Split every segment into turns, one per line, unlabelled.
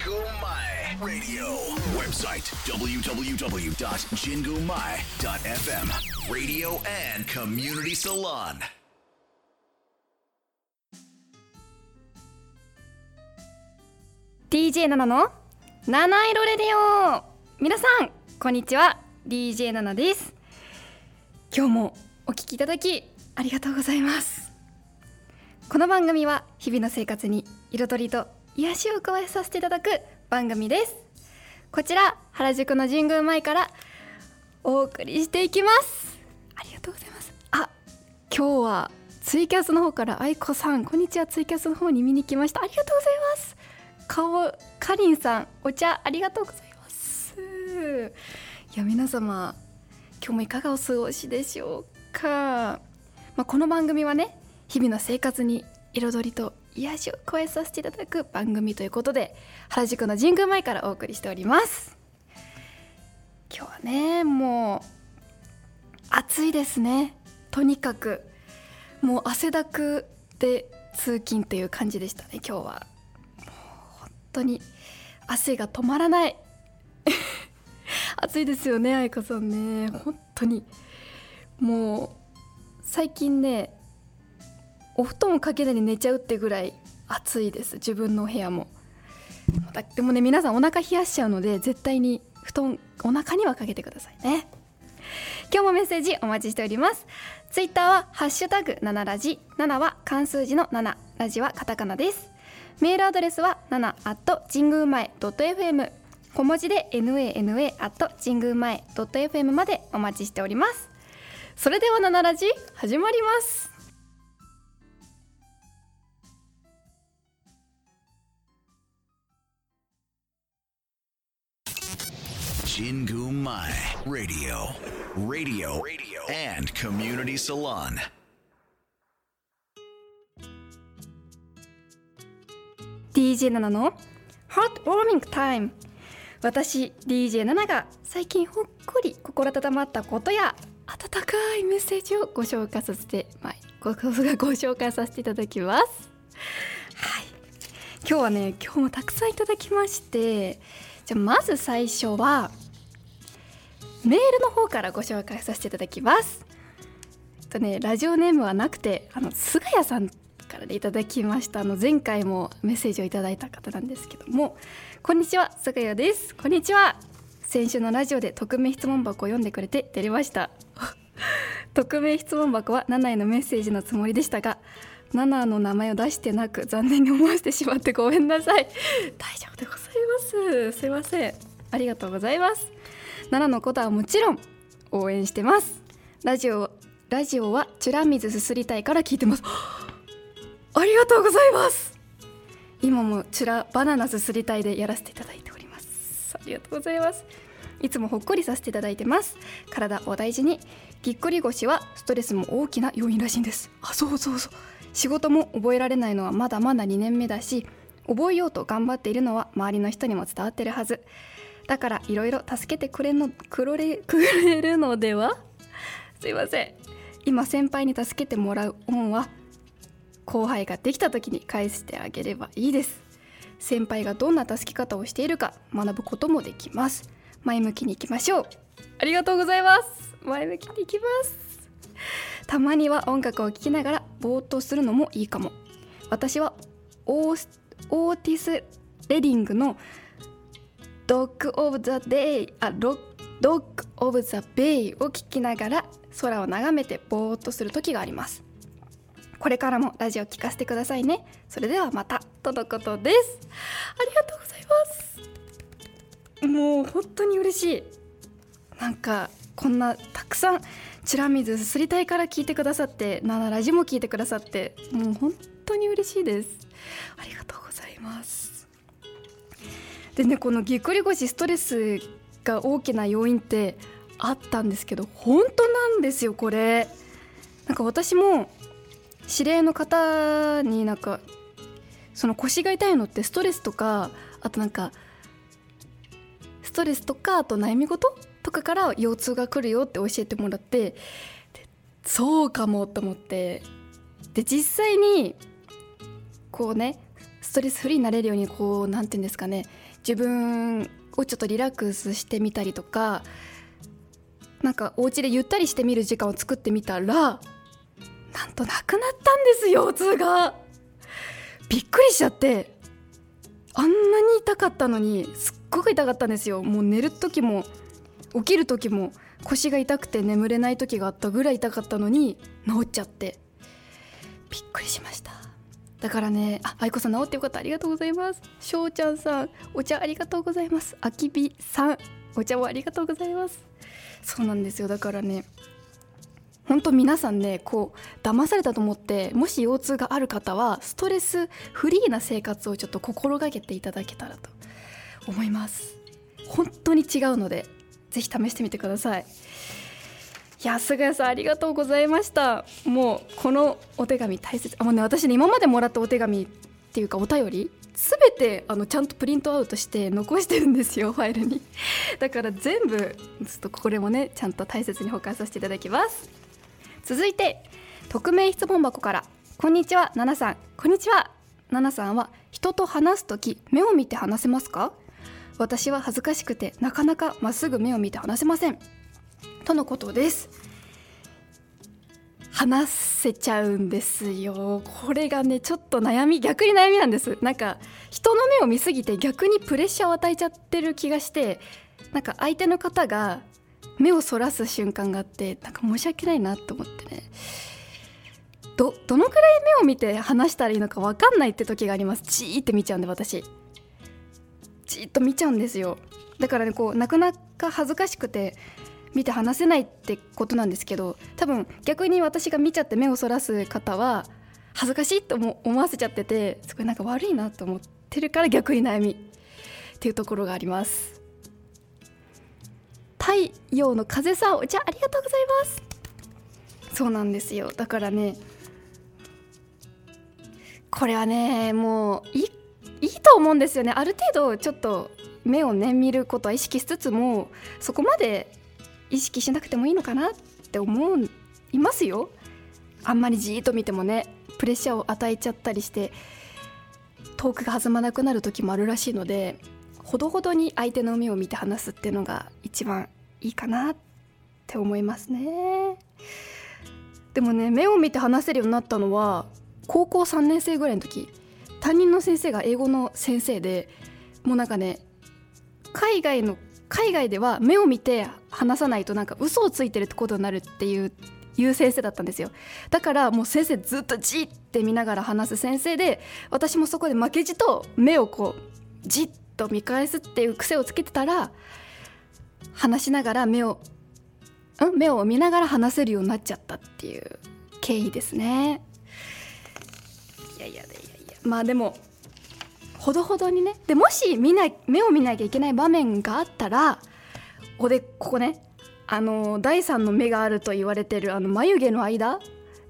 Jingu Mai Radio. Website www.jingumai.fm. Radio and Community Salon.
DJ ナナの七色レディオ皆さんこんにちは DJ ナナです今日もお聞きいただきありがとうございますこの番組は日々の生活に彩りと癒しを加えさせていただく番組です。こちら原宿の神宮前からお送りしていきます。ありがとうございます。あ今日はツイキャスの方から愛子さんこんにちは。ツイキャスの方に見に来ました。ありがとうございます。顔かりんさんお茶ありがとうございます。いや皆様今日もいかがお過ごしでしょうか、まあ、この番組はね日々の生活に彩りと癒しを加えさせていただく番組ということで原宿の神宮前からお送りしております。今日はねもう暑いですね。とにかくもう汗だくで通勤という感じでしたね今日は。本当に汗が止まらない。暑いですよね愛子さんね。本当に。もう最近ねお布団をかけずに寝ちゃうってぐらい暑いです。自分の部屋も。でもね皆さんお腹冷やしちゃうので絶対に布団お腹にはかけてくださいね。今日もメッセージお待ちしております。ツイッターはハッシュタグ7ラジ。7は漢数字の7ラジはカタカナです。メールアドレスは7 at 神宮前 .fm 小文字で nana at 神宮前 .fm までお待ちしております。それでは7ラジ始まります。
Jingu Mai Radio. Radio. Radio. And Community Salon.
DJ ナナの Heart Warming Time 私 DJ ナナが最近ほっこり心温まったことや温かいメッセージをご紹介させて、まあ、ごごご紹介させていただきますはい今日はね今日もたくさんいただきましてじゃあまず最初はメールの方からご紹介させていただきます。えっとねラジオネームはなくてあの菅谷さんからでいただきました。あの前回もメッセージをいただいた方なんですけども。こんにちは菅谷です。こんにちは。先週のラジオで匿名質問箱を読んでくれて照れました。匿名質問箱は7へのメッセージのつもりでしたが7の名前を出してなく残念に思わせてしまってごめんなさい。大丈夫でございます。すいません。ありがとうございます。7のことはもちろん応援してます。ラジオラジオはチュラ水すすりたいから聞いてます。ありがとうございます。今もチュラバナナすすりたいでやらせていただいております。ありがとうございます。いつもほっこりさせていただいてます。体お大事に。ぎっくり腰はストレスも大きな要因らしいんです。あそうそうそう。仕事も覚えられないのはまだまだ2年目だし覚えようと頑張っているのは周りの人にも伝わってるはず。だからいろいろ助けてくれのくれくれるのでは？すいません。今先輩に助けてもらう恩は後輩ができた時に返してあげればいいです。先輩がどんな助け方をしているか学ぶこともできます。前向きにいきましょう。ありがとうございます。前向きにいきます。たまには音楽を聴きながらぼーっとするのもいいかも。私はオーオーティス・レディングの「ドッグ・オブ・ザ・デイ」あロドック・オブ・ザ・ベイを聴きながら空を眺めてぼーっとする時があります。これからもラジオ聞かせてくださいね。それではまたとのことです。ありがとうございます。もう本当に嬉しい。なんかこんなたくさんチラ水すすりたいから聞いてくださってナナラジも聞いてくださってもう本当に嬉しいです。ありがとうございます。でねこのぎっくり腰ストレスが大きな要因ってあったんですけど本当なんですよこれ。なんか私も指令の方になんかその腰が痛いのってストレスとかあとなんかストレスとかあと悩み事とかから腰痛が来るよって教えてもらってそうかもと思ってで実際にこうねストレスフリーになれるようにこう何て言うんですかね自分をちょっとリラックスしてみたりとかなんかお家でゆったりしてみる時間を作ってみたらなんとなくなったんです腰痛が。びっくりしちゃってあんなに痛かったのにすっごく痛かったんですよ。もう寝る時も起きる時も腰が痛くて眠れない時があったぐらい痛かったのに治っちゃって。びっくりしました。だからねあ愛子さん治ってよかった。ありがとうございます。しょうちゃんさんお茶ありがとうございます。あきびさんお茶をありがとうございます。そうなんですよ。だからね本当皆さんねこう騙されたと思ってもし腰痛がある方はストレスフリーな生活をちょっと心がけていただけたらと思います。本当に違うのでぜひ試してみてください。いや菅谷さんありがとうございました。もうこのお手紙大切。あもうね私ね今までもらったお手紙っていうかお便り全てあのちゃんとプリントアウトして残してるんですよ ファイルに。だから全部ちょっとこれもねちゃんと大切に保管させていただきます。続いて匿名質問箱から。こんにちはナナさん。こんにちは。ナナさんは人と話す時目を見て話せますか？私は恥ずかしくてなかなかまっすぐ目を見て話せません。とのことです。話せちゃうんですよ。これがねちょっと悩み逆に悩みなんです。なんか人の目を見すぎて逆にプレッシャーを与えちゃってる気がしてなんか相手の方が目をそらす瞬間があってなんか申し訳ないなと思ってね。どどのくらい目を見て話したらいいのか分かんないって時があります。じーって見ちゃうんで私。じっと見ちゃうんですよ。だからねこうなかなか恥ずかしくて見て話せないってことなんですけど多分逆に私が見ちゃって目をそらす方は恥ずかしいと思わせちゃっててすごいなんか悪いなと思ってるから逆に悩みっていうところがあります。太陽の風さんお茶ありがとうございます。そうなんですよ。だからねこれはねもういいと思うんですよね。ある程度ちょっと目をね見ることは意識しつつもそこまで意識しなくてもいいのかなって思ういますよ。あんまりじーっと見てもねプレッシャーを与えちゃったりしてトークが弾まなくなる時もあるらしいのでほどほどに相手の目を見て話すっていうのが一番いいかなって思いますね。でもね目を見て話せるようになったのは高校3年生ぐらいの時。担任の先生が英語の先生でもうなんかね海外の海外では目を見て話さないとなんか嘘をついてるってことになるっていういう先生だったんですよ。だからもう先生ずっとじって見ながら話す先生で私もそこで負けじと目をこうじっと見返すっていう癖をつけてたら話しながら目をん目を見ながら話せるようになっちゃったっていう経緯ですね。いやいやいやいやまあでもほどほどにね。でもし見ない目を見なきゃいけない場面があったらおでここねあの第三の目があると言われてるあの眉毛の間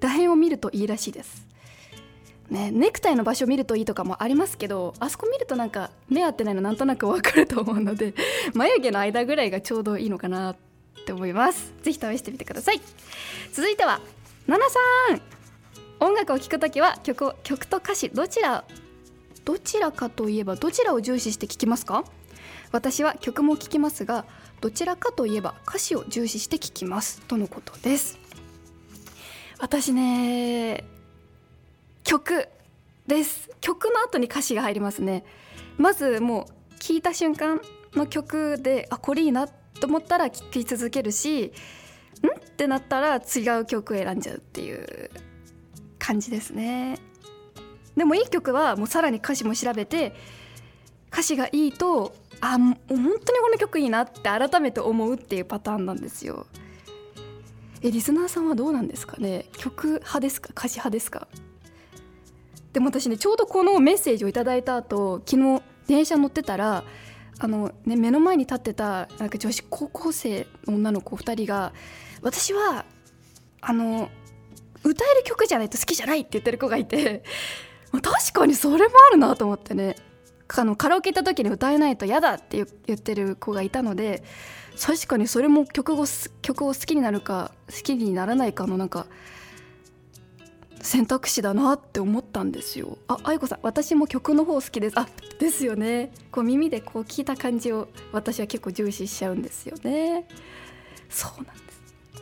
らへんを見るといいらしいです。ね、ネクタイの場所見るといいとかもありますけどあそこ見るとなんか目合ってないのなんとなくわかると思うので 眉毛の間ぐらいがちょうどいいのかなって思います。ぜひ試してみてください。続いてはナナさん。音楽を聴くときは曲曲と歌詞どちらどちらかといえばどちらを重視して聴きますか？私は曲も聴きますがどちらかといえば歌詞を重視して聴きます。とのことです。私ね曲です。曲の後に歌詞が入りますね。まずもう聴いた瞬間の曲であこれいいなと思ったら聴き続けるしん？ってなったら違う曲選んじゃうっていう感じですね。でもいい曲はもうさらに歌詞も調べて歌詞がいいとあもう本当にこの曲いいなって改めて思うっていうパターンなんですよ。えリスナーさんはどうなんですかね？曲派ですか？歌詞派ですか？でも私ねちょうどこのメッセージをいただいた後昨日電車乗ってたらあの、ね、目の前に立ってたなんか女子高校生の女の子2人が私はあの歌える曲じゃないと好きじゃないって言ってる子がいて 確かにそれもあるなと思ってね。あのカラオケ行った時に歌えないと嫌だって言ってる子がいたので確かにそれも曲を曲を好きになるか好きにならないかのなんか選択肢だなって思ったんですよ。あ愛子さん私も曲の方好きです。あですよね。こう耳でこう聞いた感じを私は結構重視しちゃうんですよね。そうなんで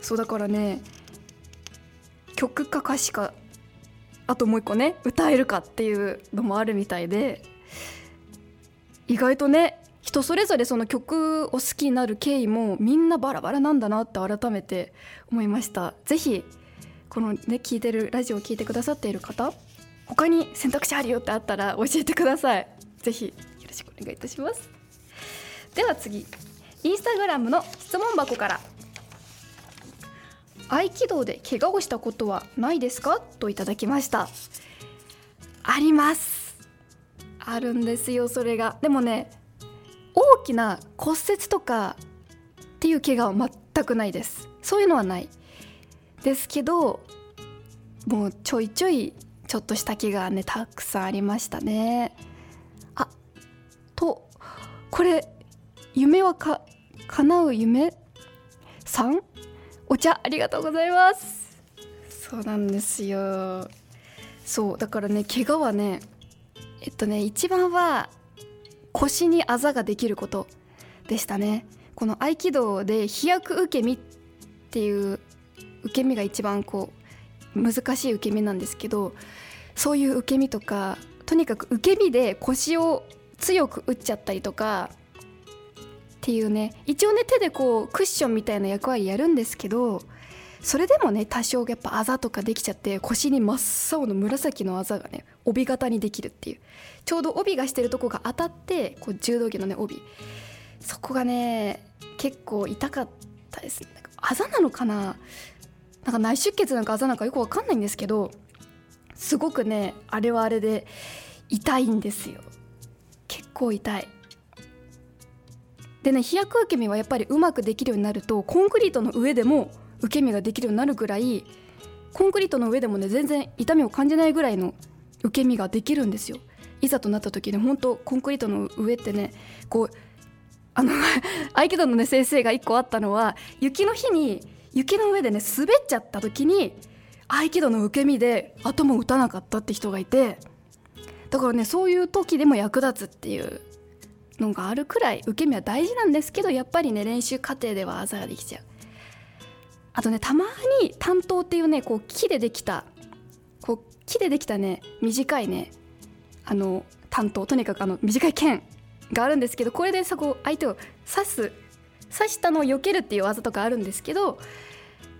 す。そうだからね曲か歌詞かあともう一個ね歌えるかっていうのもあるみたいで意外とね人それぞれその曲を好きになる経緯もみんなバラバラなんだなって改めて思いました。ぜひこのね聞いてるラジオを聞いてくださっている方他に選択肢あるよってあったら教えてください。ぜひよろしくお願いいたします。では次インスタグラムの質問箱から。合気道で怪我をしたことはないですか？といただきました。あります。あるんですよそれが。でもね大きな骨折とかっていう怪我は全くないです。そういうのはない。ですけどもうちょいちょいちょっとした怪我ねたくさんありましたね。あとこれ夢はか叶う夢さん？お茶ありがとうございます。そうなんですよ。そうだからね怪我はねえっとね一番は腰にあざができることでしたね。この合気道で飛躍受け身っていう受け身が一番こう難しい受け身なんですけどそういう受け身とかとにかく受け身で腰を強く打っちゃったりとかっていうね一応ね手でこうクッションみたいな役割やるんですけどそれでもね多少やっぱあざとかできちゃって腰に真っ青の紫のあざがね帯型にできるっていう。ちょうど帯がしてるとこが当たってこう柔道着のね帯。そこがね結構痛かったですね。あざなのかな？なんか内出血なんかあざなんかよくわかんないんですけどすごくねあれはあれで痛いんですよ。結構痛い。でね飛躍受け身はやっぱりうまくできるようになるとコンクリートの上でも受け身ができるようになるぐらいコンクリートの上でもね全然痛みを感じないぐらいの受け身ができるんですよ。いざとなった時ね本当コンクリートの上ってねこうあの合気道のね先生が1個あったのは雪の日に雪の上でね滑っちゃった時に合気道の受け身で頭を打たなかったって人がいてだからねそういう時でも役立つっていうのがあるくらい受け身は大事なんですけどやっぱりね練習過程ではあざができちゃう。あとねたまに担当っていうねこう木でできたこう木でできたね短いねあの担当とにかくあの短い剣があるんですけどこれでさこう相手を刺す刺したのを避けるっていう技とかあるんですけど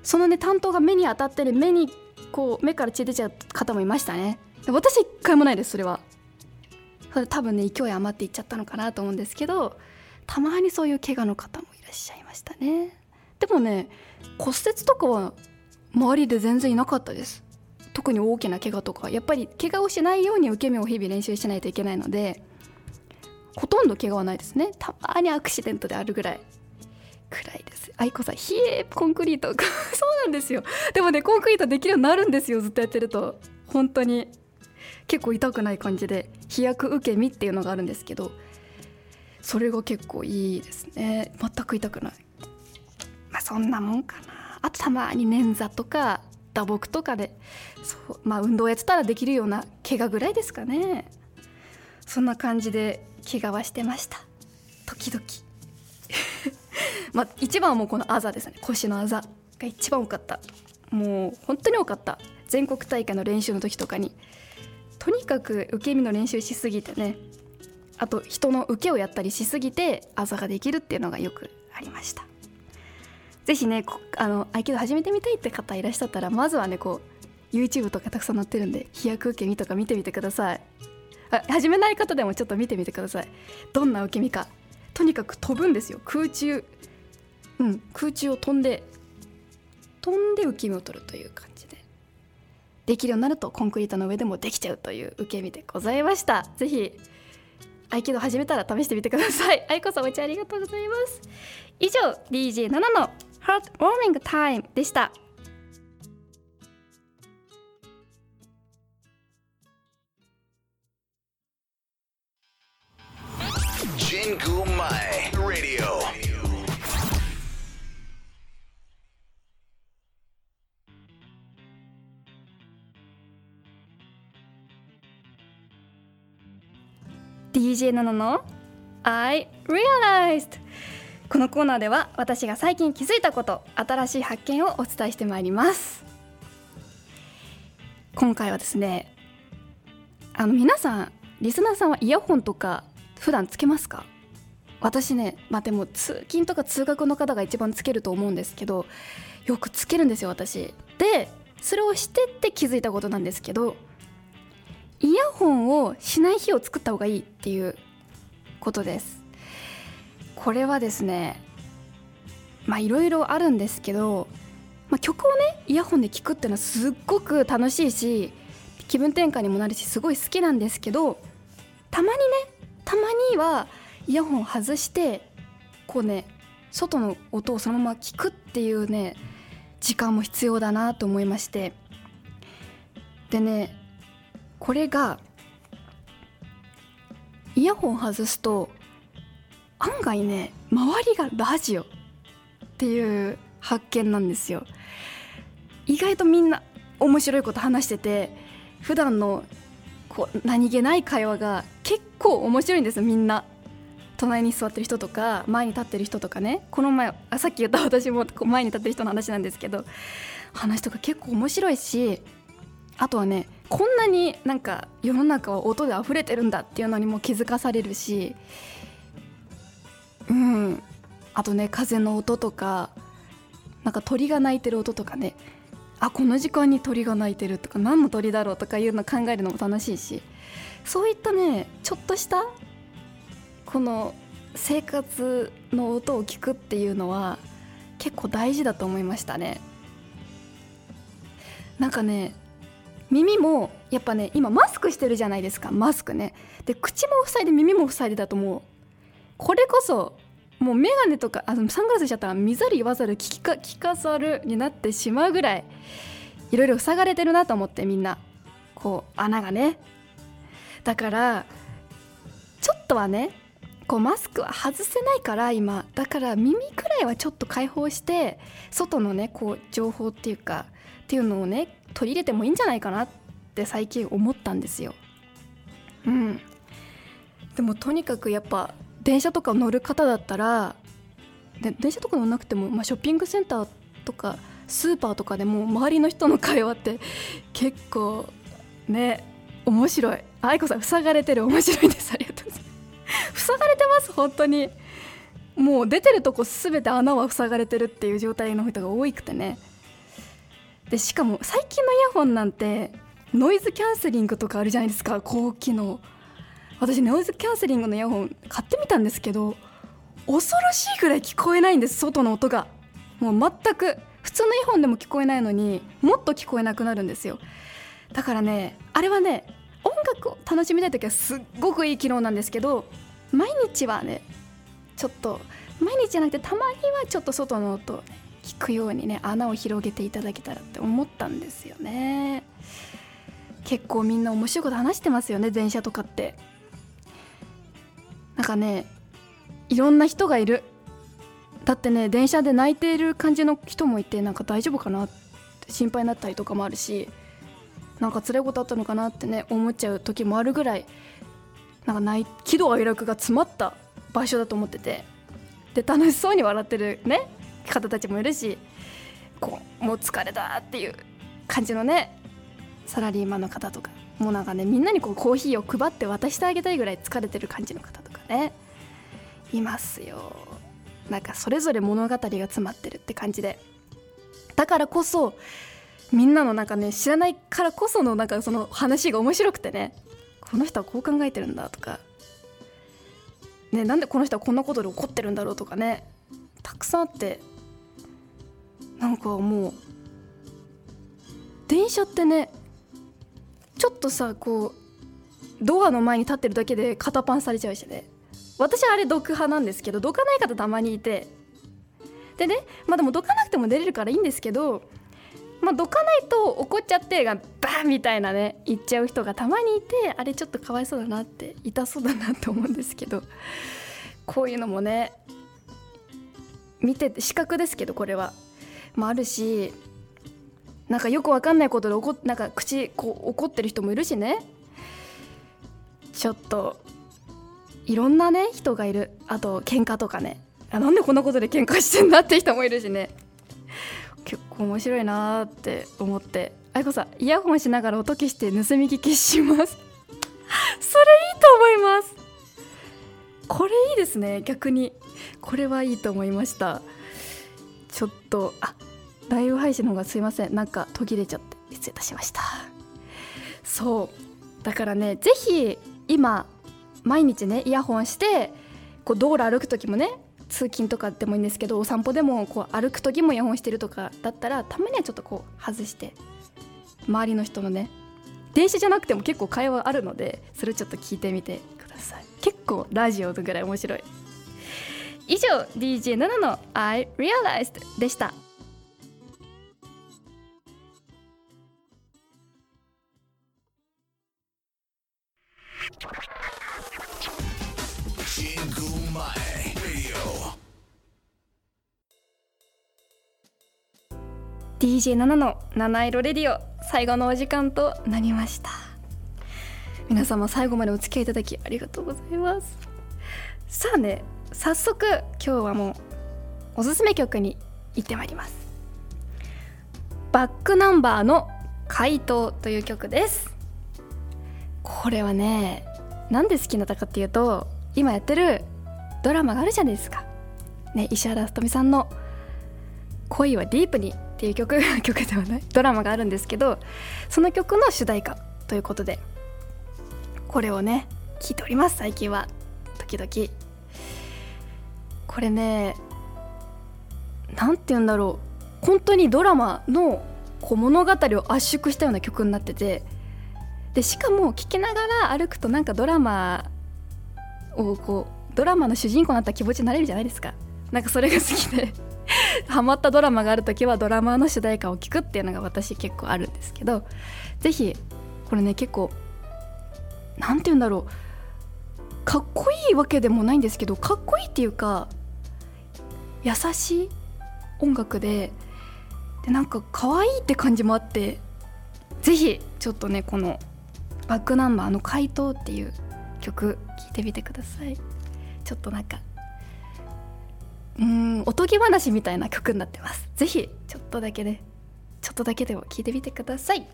そのね担当が目に当たってね目にこう目から血出ちゃう方もいましたね。私一回もないですそれは。それ多分ね勢い余っていっちゃったのかなと思うんですけどたまにそういう怪我の方もいらっしゃいましたね。でもね骨折とかは周りで全然いなかったです。特に大きな怪我とか。やっぱり怪我をしないように受け身を日々練習しないといけないのでほとんど怪我はないですね。たまにアクシデントであるぐらい。くらいです愛子さん冷えコンクリート。そうなんですよ。でもねコンクリートできるようになるんですよ。ずっとやってると。本当に。結構痛くない感じで飛躍受け身っていうのがあるんですけどそれが結構いいですね。全く痛くない。まあそんなもんかな。あとたまに捻挫とか打撲とかでそうまあ運動やってたらできるような怪我ぐらいですかね。そんな感じで怪我はしてました。時々。まあ一番はもうこのあざですね。腰のあざが一番多かった。もう本当に多かった。全国大会の練習の時とかに。とにかく受け身の練習しすぎてねあと人の受けをやったりしすぎてあざができるっていうのがよくありました。ぜひねあの合気道始めてみたいって方いらっしゃったらまずはねこう YouTube とかたくさん載ってるんで飛躍受け身とか見てみてください。あ始めない方でもちょっと見てみてください。どんな受け身か。とにかく飛ぶんですよ。空中うん空中を飛んで飛んで受け身を取るという感できるようになるとコンクリートの上でもできちゃうという受け身でございました。ぜひ合気道始めたら試してみてください。愛子さんお茶ありがとうございます。以上 DJ7 のハートウォーミングタイムでした。
神宮前 Radio
DJ ナナの？I realized. このコーナーでは私が最近気づいたこと新しい発見をお伝えしてまいります。今回はですねあの皆さんリスナーさんはイヤホンとか普段つけますか？私ねまあでも通勤とか通学の方が一番つけると思うんですけどよくつけるんですよ私。でそれをしてって気づいたことなんですけどイヤホンをしない日を作った方がいいっていうことです。これはですねまあいろいろあるんですけど、まあ、曲をねイヤホンで聴くっていうのはすっごく楽しいし気分転換にもなるしすごい好きなんですけどたまにねたまにはイヤホン外してこうね外の音をそのまま聞くっていうね時間も必要だなと思いまして。でねこれがイヤホン外すと案外ね周りがラジオっていう発見なんですよ。意外とみんな面白いこと話してて普段のこう何気ない会話が結構面白いんですみんな。隣に座ってる人とか前に立ってる人とかね。この前あさっき言った私も前に立ってる人の話なんですけど話とか結構面白いしあとはねこんなになんか世の中は音で溢れてるんだっていうのにも気づかされるしうん。あとね風の音とかなんか鳥が鳴いてる音とかね。あこの時間に鳥が鳴いてるとか何の鳥だろうとかいうの考えるのも楽しいし。そういったねちょっとしたこの生活の音を聞くっていうのは結構大事だと思いましたね。なんかね耳もやっぱね今マスクしてるじゃないですか。マスクね。で口も塞いで耳も塞いでだともう。これこそもう眼鏡とかあのサングラスしちゃったら見ざる言わざる聞か聞かざるになってしまうぐらいいろいろ塞がれてるなと思ってみんな。こう穴がね。だからちょっとはねこうマスクは外せないから今だから耳くらいはちょっと開放して外のねこう情報っていうかっていうのをね取り入れてもいいんじゃないかなって最近思ったんですよ。うん。でもとにかくやっぱ電車とか乗る方だったらで電車とか乗らなくても、まあ、ショッピングセンターとかスーパーとかでも周りの人の会話って結構ね面白い。愛子さん塞がれてる。面白いです。ありがとうございます。塞がれてます本当に。もう出てるとこ全て穴は塞がれてるっていう状態の人が多くてね。でしかも最近のイヤホンなんてノイズキャンセリングとかあるじゃないですか。高機能。私ノイズキャンセリングのイヤホン買ってみたんですけど恐ろしいぐらい聞こえないんです外の音が。もう全く。普通のイヤホンでも聞こえないのにもっと聞こえなくなるんですよ。だからねあれはね音楽を楽しみたい時はすっごくいい機能なんですけど毎日はねちょっと毎日じゃなくてたまにはちょっと外の音聞くようにね穴を広げていただけたらって思ったんですよね。結構みんな面白いこと話してますよね電車とかって。なんかねいろんな人がいる。だってね電車で泣いている感じの人もいてなんか大丈夫かなって心配になったりとかもあるしなんか辛いことあったのかなってね思っちゃう時もあるぐらいなんか泣喜怒哀楽が詰まった場所だと思ってて。で楽しそうに笑ってるね方たちもいるしこうもう疲れたっていう感じのねサラリーマンの方とかもうなんかねみんなにこうコーヒーを配って渡してあげたいぐらい疲れてる感じの方とかねいますよ。なんかそれぞれ物語が詰まってるって感じで。だからこそみんなのなんかね知らないからこそのなんかその話が面白くてね。この人はこう考えてるんだとか。ねなんでこの人はこんなことで怒ってるんだろうとかね。たくさんあって。なんかもう電車ってねちょっとさこうドアの前に立ってるだけで肩パンされちゃうしね。私はあれ毒派なんですけどどかない方たまにいて。でねまあでもどかなくても出れるからいいんですけどまあどかないと怒っちゃってがーみたいなね言っちゃう人がたまにいてあれちょっとかわいそうだなって痛そうだなって思うんですけどこういうのもね見てて視覚ですけどこれは。もあるしなんかよくわかんないことで怒なんか口こう怒ってる人もいるしね。ちょっといろんなね人がいる。あと喧嘩とかね。あなんでこんなことで喧嘩してんだって人もいるしね。結構面白いなって思って。あいこさんイヤホンしながら音消して盗み聞きします。それいいと思います。これいいですね逆に。これはいいと思いました。ちょっとあライブ配信の方がすいません。なんか途切れちゃって失礼いたしました。そう。だからねぜひ今毎日ねイヤホンしてこう道路歩く時もね通勤とかでもいいんですけどお散歩でもこう歩く時もイヤホンしてるとかだったらたまにはちょっとこう外して周りの人のね電車じゃなくても結構会話あるのでそれちょっと聞いてみてください。結構ラジオぐらい面白い。以上 DJ7 の I Realized でした。
ディオ
DJ7 の七色レディオ。最後のお時間となりました。皆様最後までお付き合いいただきありがとうございます。さあね早速今日はもうおすすめ曲に行ってまいります。バックナンバーの回答という曲です。これはねなんで好きになったかっていうと今やってるドラマがあるじゃないですか。ね石原さとみさんの恋はディープにっていう曲 曲ではないドラマがあるんですけどその曲の主題歌ということでこれをね聴いております最近は。時々。これねなんて言うんだろう。本当にドラマのこう物語を圧縮したような曲になってて。でしかも聴きながら歩くとなんかドラマをこうドラマの主人公になった気持ちになれるじゃないですか。なんかそれが好きで。ハマったドラマがある時はドラマの主題歌を聴くっていうのが私結構あるんですけどぜひこれね結構なんて言うんだろう。かっこいいわけでもないんですけどかっこいいっていうか優しい音楽ででなんか可愛いって感じもあってぜひちょっとねこのバックナンバーの「回答」っていう曲聴いてみてください。ちょっとなんかうんおとぎ話みたいな曲になってます。是非ちょっとだけでちょっとだけでも聴いてみてください。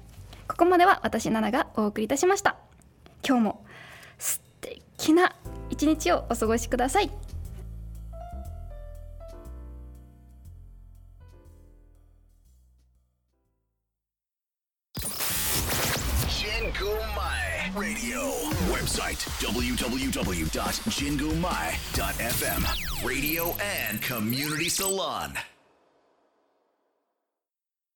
ここまでは私ナナがお送りいたしました。今日も素敵な一日をお過ごしください。
www.jingumai.fm Radio and Community Salon